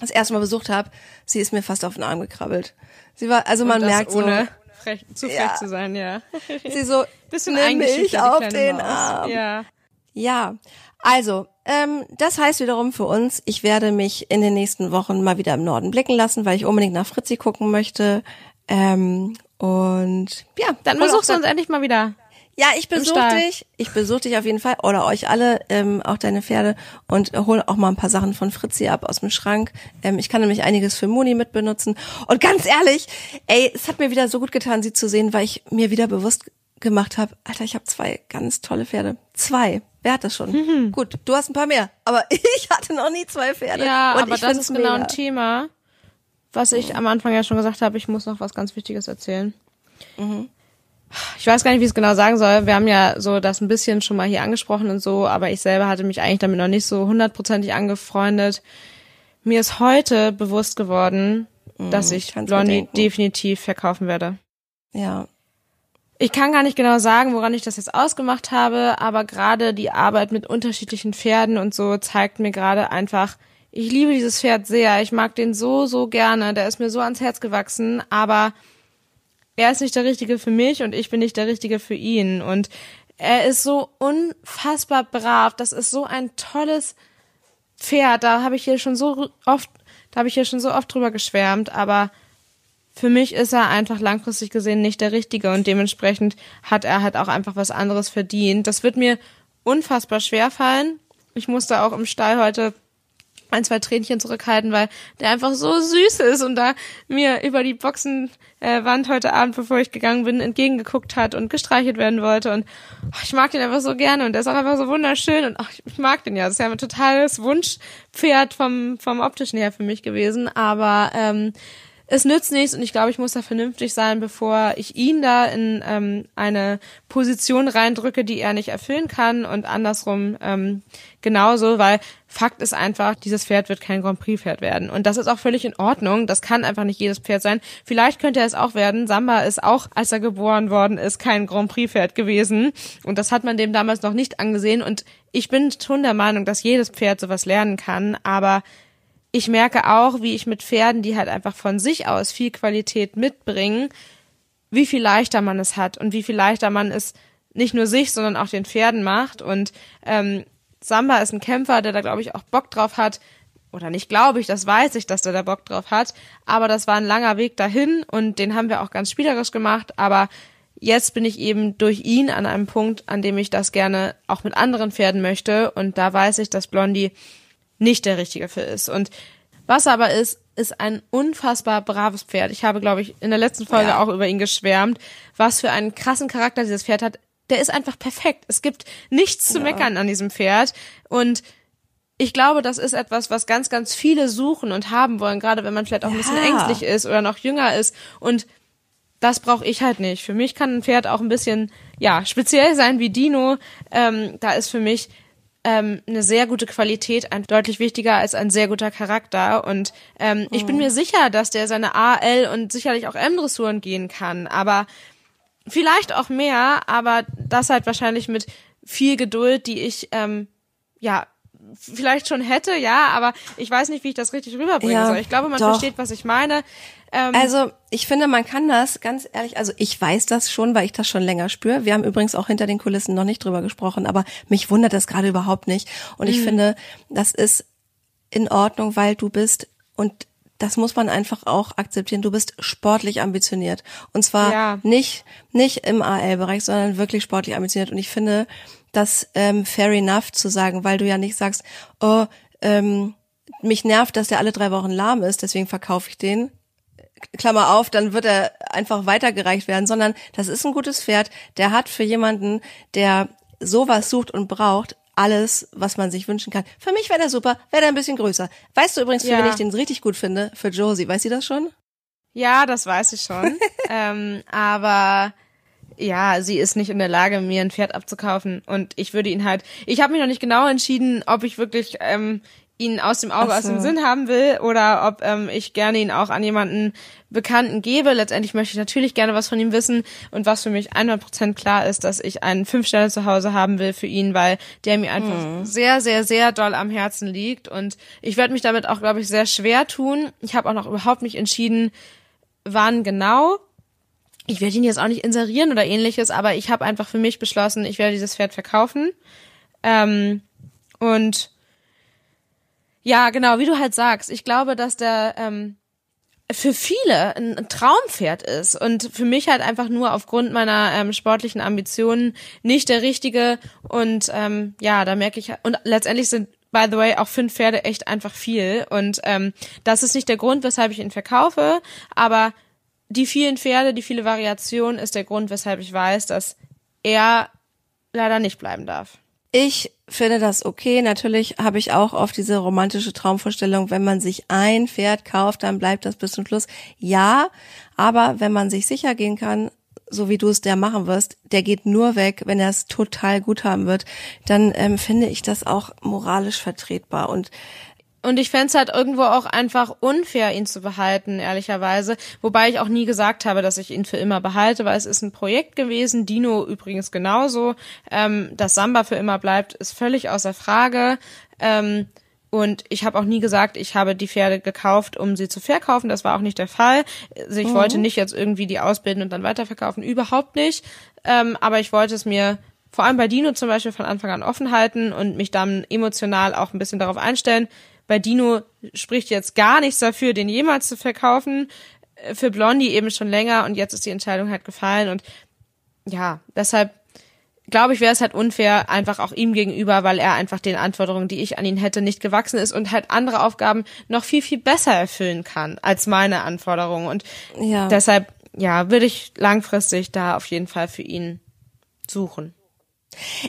das erste Mal besucht habe. Sie ist mir fast auf den Arm gekrabbelt. Sie war, also man das merkt ohne so, frech, zu frech Ja. zu sein, ja. sie so, Bisschen nimm mich auf den Maus. Arm. Ja. Ja, also, ähm, das heißt wiederum für uns, ich werde mich in den nächsten Wochen mal wieder im Norden blicken lassen, weil ich unbedingt nach Fritzi gucken möchte. Ähm, und ja, Dann besuchst du uns endlich mal wieder. Ja, ich besuche dich. Ich besuche dich auf jeden Fall oder euch alle, ähm, auch deine Pferde und hol auch mal ein paar Sachen von Fritzi ab aus dem Schrank. Ähm, ich kann nämlich einiges für Moni mitbenutzen. Und ganz ehrlich, ey, es hat mir wieder so gut getan, sie zu sehen, weil ich mir wieder bewusst gemacht habe, Alter, ich habe zwei ganz tolle Pferde. Zwei. Wer hat das schon? Gut, du hast ein paar mehr, aber ich hatte noch nie zwei Pferde. Ja, aber ich das ist genau mega. ein Thema, was ich am Anfang ja schon gesagt habe. Ich muss noch was ganz Wichtiges erzählen. Mhm. Ich weiß gar nicht, wie ich es genau sagen soll. Wir haben ja so das ein bisschen schon mal hier angesprochen und so, aber ich selber hatte mich eigentlich damit noch nicht so hundertprozentig angefreundet. Mir ist heute bewusst geworden, dass ich Mhm, kann's mir Blondie definitiv verkaufen werde. Ja, Ich kann gar nicht genau sagen, woran ich das jetzt ausgemacht habe, aber gerade die Arbeit mit unterschiedlichen Pferden und so zeigt mir gerade einfach, ich liebe dieses Pferd sehr. Ich mag den so, so gerne. Der ist mir so ans Herz gewachsen, aber er ist nicht der Richtige für mich und ich bin nicht der Richtige für ihn. Und er ist so unfassbar brav. Das ist so ein tolles Pferd. Da habe ich hier schon so oft, da habe ich hier schon so oft drüber geschwärmt, aber für mich ist er einfach langfristig gesehen nicht der Richtige und dementsprechend hat er halt auch einfach was anderes verdient. Das wird mir unfassbar schwer fallen. Ich musste auch im Stall heute ein, zwei Tränchen zurückhalten, weil der einfach so süß ist und da mir über die Boxenwand Wand heute Abend, bevor ich gegangen bin, entgegengeguckt hat und gestreichelt werden wollte. Und ach, ich mag den einfach so gerne und der ist auch einfach so wunderschön und ach, ich mag den ja. Das ist ja ein totales Wunschpferd vom, vom optischen her für mich gewesen. Aber ähm, es nützt nichts und ich glaube, ich muss da vernünftig sein, bevor ich ihn da in ähm, eine Position reindrücke, die er nicht erfüllen kann und andersrum ähm, genauso, weil Fakt ist einfach, dieses Pferd wird kein Grand Prix Pferd werden und das ist auch völlig in Ordnung. Das kann einfach nicht jedes Pferd sein. Vielleicht könnte er es auch werden. Samba ist auch, als er geboren worden ist, kein Grand Prix Pferd gewesen und das hat man dem damals noch nicht angesehen und ich bin schon der Meinung, dass jedes Pferd sowas lernen kann, aber ich merke auch, wie ich mit Pferden, die halt einfach von sich aus viel Qualität mitbringen, wie viel leichter man es hat und wie viel leichter man es nicht nur sich, sondern auch den Pferden macht. Und ähm, Samba ist ein Kämpfer, der da, glaube ich, auch Bock drauf hat. Oder nicht glaube ich, das weiß ich, dass der da Bock drauf hat. Aber das war ein langer Weg dahin und den haben wir auch ganz spielerisch gemacht. Aber jetzt bin ich eben durch ihn an einem Punkt, an dem ich das gerne auch mit anderen Pferden möchte. Und da weiß ich, dass Blondie nicht der richtige für ist. Und was aber ist, ist ein unfassbar braves Pferd. Ich habe, glaube ich, in der letzten Folge ja. auch über ihn geschwärmt, was für einen krassen Charakter dieses Pferd hat. Der ist einfach perfekt. Es gibt nichts zu ja. meckern an diesem Pferd. Und ich glaube, das ist etwas, was ganz, ganz viele suchen und haben wollen, gerade wenn man vielleicht auch ein bisschen ängstlich ist oder noch jünger ist. Und das brauche ich halt nicht. Für mich kann ein Pferd auch ein bisschen, ja, speziell sein wie Dino. Ähm, da ist für mich ähm, eine sehr gute Qualität ein, deutlich wichtiger als ein sehr guter Charakter. Und ähm, oh. ich bin mhm. mir sicher, dass der seine A, L und sicherlich auch M-Dressuren gehen kann. Aber vielleicht auch mehr, aber das halt wahrscheinlich mit viel Geduld, die ich ähm, ja vielleicht schon hätte, ja, aber ich weiß nicht, wie ich das richtig rüberbringen ja, soll. Ich glaube, man doch. versteht, was ich meine. Ähm, also ich finde, man kann das ganz ehrlich, also ich weiß das schon, weil ich das schon länger spüre. Wir haben übrigens auch hinter den Kulissen noch nicht drüber gesprochen, aber mich wundert das gerade überhaupt nicht. Und ich mhm. finde, das ist in Ordnung, weil du bist und das muss man einfach auch akzeptieren. Du bist sportlich ambitioniert. Und zwar ja. nicht, nicht im AL-Bereich, sondern wirklich sportlich ambitioniert. Und ich finde das ähm, fair enough zu sagen, weil du ja nicht sagst, oh, ähm, mich nervt, dass der alle drei Wochen lahm ist, deswegen verkaufe ich den. Klammer auf, dann wird er einfach weitergereicht werden, sondern das ist ein gutes Pferd, der hat für jemanden, der sowas sucht und braucht, alles, was man sich wünschen kann. Für mich wäre der super, wäre der ein bisschen größer. Weißt du übrigens, für ja. wen ich den richtig gut finde? Für Josie. Weiß sie das schon? Ja, das weiß ich schon. ähm, aber ja, sie ist nicht in der Lage, mir ein Pferd abzukaufen. Und ich würde ihn halt. Ich habe mich noch nicht genau entschieden, ob ich wirklich ähm, ihn aus dem Auge, so. aus dem Sinn haben will oder ob ähm, ich gerne ihn auch an jemanden Bekannten gebe. Letztendlich möchte ich natürlich gerne was von ihm wissen und was für mich 100% klar ist, dass ich einen fünf Sterne zu Hause haben will für ihn, weil der mir einfach mhm. sehr, sehr, sehr doll am Herzen liegt und ich werde mich damit auch, glaube ich, sehr schwer tun. Ich habe auch noch überhaupt nicht entschieden, wann genau. Ich werde ihn jetzt auch nicht inserieren oder ähnliches, aber ich habe einfach für mich beschlossen, ich werde dieses Pferd verkaufen. Ähm, und ja, genau, wie du halt sagst. Ich glaube, dass der ähm, für viele ein Traumpferd ist und für mich halt einfach nur aufgrund meiner ähm, sportlichen Ambitionen nicht der richtige. Und ähm, ja, da merke ich und letztendlich sind by the way auch fünf Pferde echt einfach viel und ähm, das ist nicht der Grund, weshalb ich ihn verkaufe, aber die vielen Pferde, die viele Variationen ist der Grund, weshalb ich weiß, dass er leider nicht bleiben darf. Ich finde das okay. Natürlich habe ich auch oft diese romantische Traumvorstellung, wenn man sich ein Pferd kauft, dann bleibt das bis zum Schluss. Ja, aber wenn man sich sicher gehen kann, so wie du es der machen wirst, der geht nur weg, wenn er es total gut haben wird, dann ähm, finde ich das auch moralisch vertretbar. Und und ich fände halt irgendwo auch einfach unfair, ihn zu behalten, ehrlicherweise. Wobei ich auch nie gesagt habe, dass ich ihn für immer behalte, weil es ist ein Projekt gewesen. Dino übrigens genauso. Ähm, dass Samba für immer bleibt, ist völlig außer Frage. Ähm, und ich habe auch nie gesagt, ich habe die Pferde gekauft, um sie zu verkaufen. Das war auch nicht der Fall. Also ich mhm. wollte nicht jetzt irgendwie die ausbilden und dann weiterverkaufen. Überhaupt nicht. Ähm, aber ich wollte es mir vor allem bei Dino zum Beispiel von Anfang an offen halten und mich dann emotional auch ein bisschen darauf einstellen, bei Dino spricht jetzt gar nichts dafür, den jemals zu verkaufen. Äh, für Blondie eben schon länger und jetzt ist die Entscheidung halt gefallen und ja, deshalb glaube ich, wäre es halt unfair, einfach auch ihm gegenüber, weil er einfach den Anforderungen, die ich an ihn hätte, nicht gewachsen ist und halt andere Aufgaben noch viel, viel besser erfüllen kann als meine Anforderungen. Und ja. deshalb, ja, würde ich langfristig da auf jeden Fall für ihn suchen.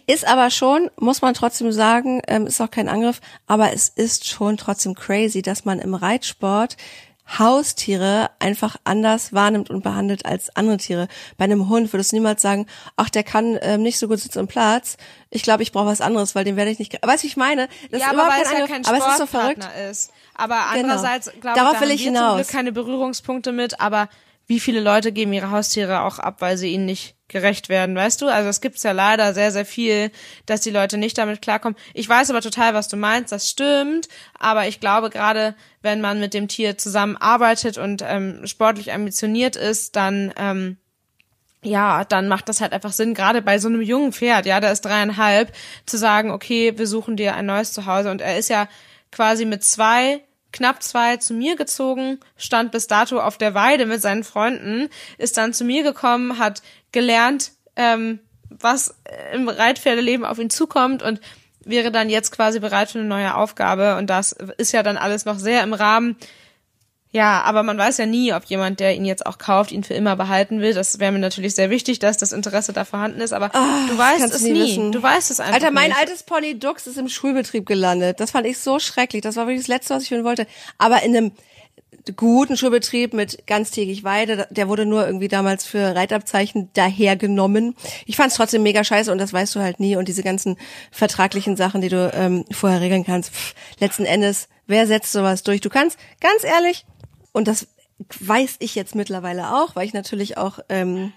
Ist aber schon, muss man trotzdem sagen, ähm, ist auch kein Angriff, aber es ist schon trotzdem crazy, dass man im Reitsport Haustiere einfach anders wahrnimmt und behandelt als andere Tiere. Bei einem Hund würdest du niemals sagen, ach, der kann ähm, nicht so gut sitzen im Platz. Ich glaube, ich brauche was anderes, weil den werde ich nicht. Weißt du, ich meine? Das ja, ist aber weil es ja kein aber es ist so verrückt. ist. Aber genau. andererseits genau. glaube Darauf ich, will da ich haben wir hinaus. keine Berührungspunkte mit. Aber wie viele Leute geben ihre Haustiere auch ab, weil sie ihnen nicht gerecht werden, weißt du? Also es gibt's ja leider sehr, sehr viel, dass die Leute nicht damit klarkommen. Ich weiß aber total, was du meinst, das stimmt, aber ich glaube gerade, wenn man mit dem Tier zusammenarbeitet und ähm, sportlich ambitioniert ist, dann ähm, ja, dann macht das halt einfach Sinn, gerade bei so einem jungen Pferd, ja, der ist dreieinhalb, zu sagen, okay, wir suchen dir ein neues Zuhause. Und er ist ja quasi mit zwei knapp zwei zu mir gezogen, stand bis dato auf der Weide mit seinen Freunden, ist dann zu mir gekommen, hat gelernt, ähm, was im Reitpferdeleben auf ihn zukommt und wäre dann jetzt quasi bereit für eine neue Aufgabe. Und das ist ja dann alles noch sehr im Rahmen. Ja, aber man weiß ja nie, ob jemand, der ihn jetzt auch kauft, ihn für immer behalten will. Das wäre mir natürlich sehr wichtig, dass das Interesse da vorhanden ist. Aber Ah, du weißt es nie. wissen. Du weißt es einfach Alter, mein nicht. altes Pony Dux ist im Schulbetrieb gelandet. Das fand ich so schrecklich. Das war wirklich das Letzte, was ich hören wollte. Aber in einem guten Schulbetrieb mit ganztägig Weide, der wurde nur irgendwie damals für Reitabzeichen dahergenommen. Ich fand es trotzdem mega scheiße und das weißt du halt nie. Und diese ganzen vertraglichen Sachen, die du ähm, vorher regeln kannst, pff, letzten Endes, wer setzt sowas durch? Du kannst, ganz ehrlich, und das weiß ich jetzt mittlerweile auch, weil ich natürlich auch ähm,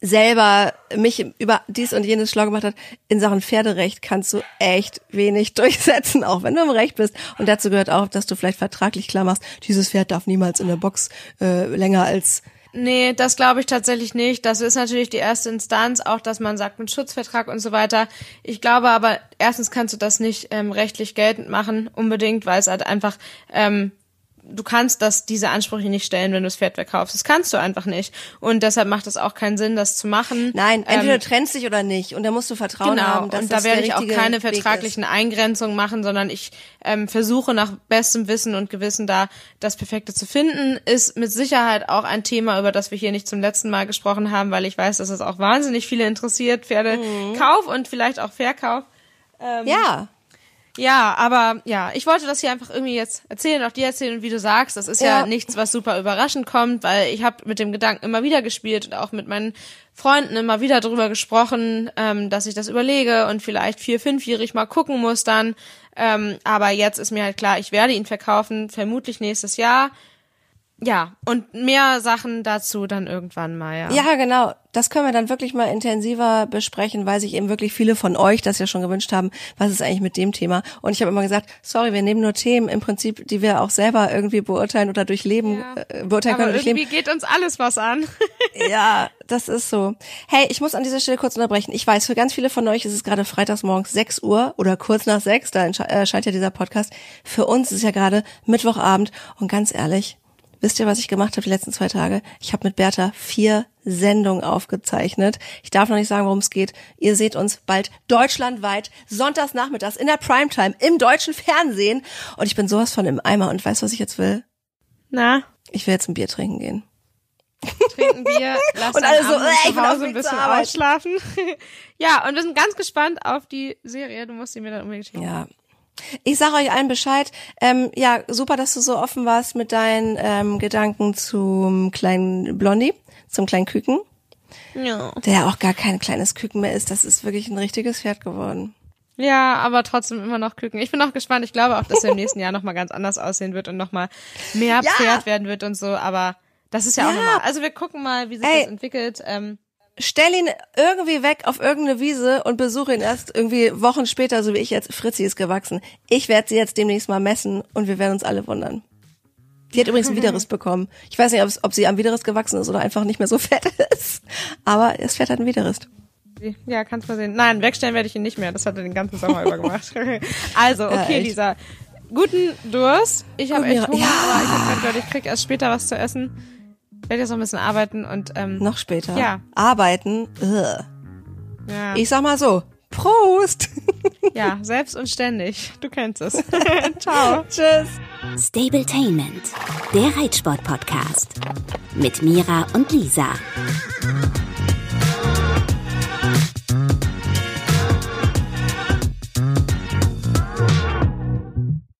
selber mich über dies und jenes schlau gemacht hat, in Sachen Pferderecht kannst du echt wenig durchsetzen, auch wenn du im Recht bist. Und dazu gehört auch, dass du vielleicht vertraglich klar machst, dieses Pferd darf niemals in der Box äh, länger als Nee, das glaube ich tatsächlich nicht. Das ist natürlich die erste Instanz, auch dass man sagt mit Schutzvertrag und so weiter. Ich glaube aber, erstens kannst du das nicht ähm, rechtlich geltend machen, unbedingt, weil es halt einfach, ähm, du kannst das, diese Ansprüche nicht stellen, wenn du das Pferd verkaufst. Das kannst du einfach nicht. Und deshalb macht es auch keinen Sinn, das zu machen. Nein, entweder Ähm, du trennst dich oder nicht. Und da musst du Vertrauen Genau, haben. Dass und das da werde ich auch keine vertraglichen Eingrenzungen machen, sondern ich ähm, versuche nach bestem Wissen und Gewissen da das Perfekte zu finden. Ist mit Sicherheit auch ein Thema, über das wir hier nicht zum letzten Mal gesprochen haben, weil ich weiß, dass es auch wahnsinnig viele interessiert, Pferdekauf und vielleicht auch Verkauf. Ja. Ja, aber ja, ich wollte das hier einfach irgendwie jetzt erzählen, auch dir erzählen und wie du sagst, das ist ja, Ja. nichts, was super überraschend kommt, weil ich habe mit dem Gedanken immer wieder gespielt und auch mit meinen Freunden immer wieder drüber gesprochen, ähm, dass ich das überlege und vielleicht vier, fünfjährig mal gucken muss dann. Ähm, aber jetzt ist mir halt klar, ich werde ihn verkaufen, vermutlich nächstes Jahr. Ja, und mehr Sachen dazu dann irgendwann mal, ja. Ja, genau. Das können wir dann wirklich mal intensiver besprechen, weil sich eben wirklich viele von euch das ja schon gewünscht haben, was ist eigentlich mit dem Thema. Und ich habe immer gesagt, sorry, wir nehmen nur Themen im Prinzip, die wir auch selber irgendwie beurteilen oder durchleben, Ja. äh, beurteilen aber können irgendwie Leben. geht uns alles was an. Ja, das ist so. Hey, ich muss an dieser Stelle kurz unterbrechen. Ich weiß, für ganz viele von euch ist es gerade freitags morgens 6 Uhr oder kurz nach 6, da entsche- äh, erscheint ja dieser Podcast. Für uns ist es ja gerade Mittwochabend und ganz ehrlich, wisst ihr, was ich gemacht habe die letzten zwei Tage? Ich habe mit Bertha vier Sendungen aufgezeichnet. Ich darf noch nicht sagen, worum es geht. Ihr seht uns bald deutschlandweit, sonntags nachmittags in der Primetime im deutschen Fernsehen. Und ich bin sowas von im Eimer und weißt, was ich jetzt will? Na, Ich will jetzt ein Bier trinken gehen. trinken Bier, lass Und alle so, äh, ich dem ein bisschen ausschlafen. ja, und wir sind ganz gespannt auf die Serie. Du musst sie mir dann unbedingt schicken. Ja. Ich sage euch allen Bescheid. Ähm, ja, super, dass du so offen warst mit deinen ähm, Gedanken zum kleinen Blondie, zum kleinen Küken, Ja. der ja auch gar kein kleines Küken mehr ist. Das ist wirklich ein richtiges Pferd geworden. ja, aber trotzdem immer noch Küken. Ich bin auch gespannt. Ich glaube auch, dass er im nächsten Jahr nochmal ganz anders aussehen wird und nochmal mehr Ja. Pferd werden wird und so. Aber das ist ja, auch Ja. normal. Also wir gucken mal, wie sich Ey. das entwickelt. Ähm, Stell ihn irgendwie weg auf irgendeine Wiese und besuche ihn erst irgendwie Wochen später, so wie ich jetzt. Fritzi ist gewachsen. Ich werde sie jetzt demnächst mal messen und wir werden uns alle wundern. Die hat übrigens einen Widerriss bekommen. Ich weiß nicht, ob, sie am Widerriss gewachsen ist oder einfach nicht mehr so fett ist. Aber das Pferd hat einen Widerriss. ja, kannst mal sehen. Nein, wegstellen werde ich ihn nicht mehr. Das hat er den ganzen Sommer über gemacht. also, Ja, okay, echt. Lisa. Guten Durst. Ich habe echt. Hunger, Ja. aber ich habe gehört, ich krieg erst später was zu essen. Werde jetzt noch ein bisschen arbeiten und ähm, Noch später. Ja. Arbeiten. Ugh. ja. Ich sag mal so. Prost. Ja, selbst und ständig. Du kennst es. Ciao. Tschüss. Stabletainment, der Reitsport-Podcast. Mit Mira und Lisa.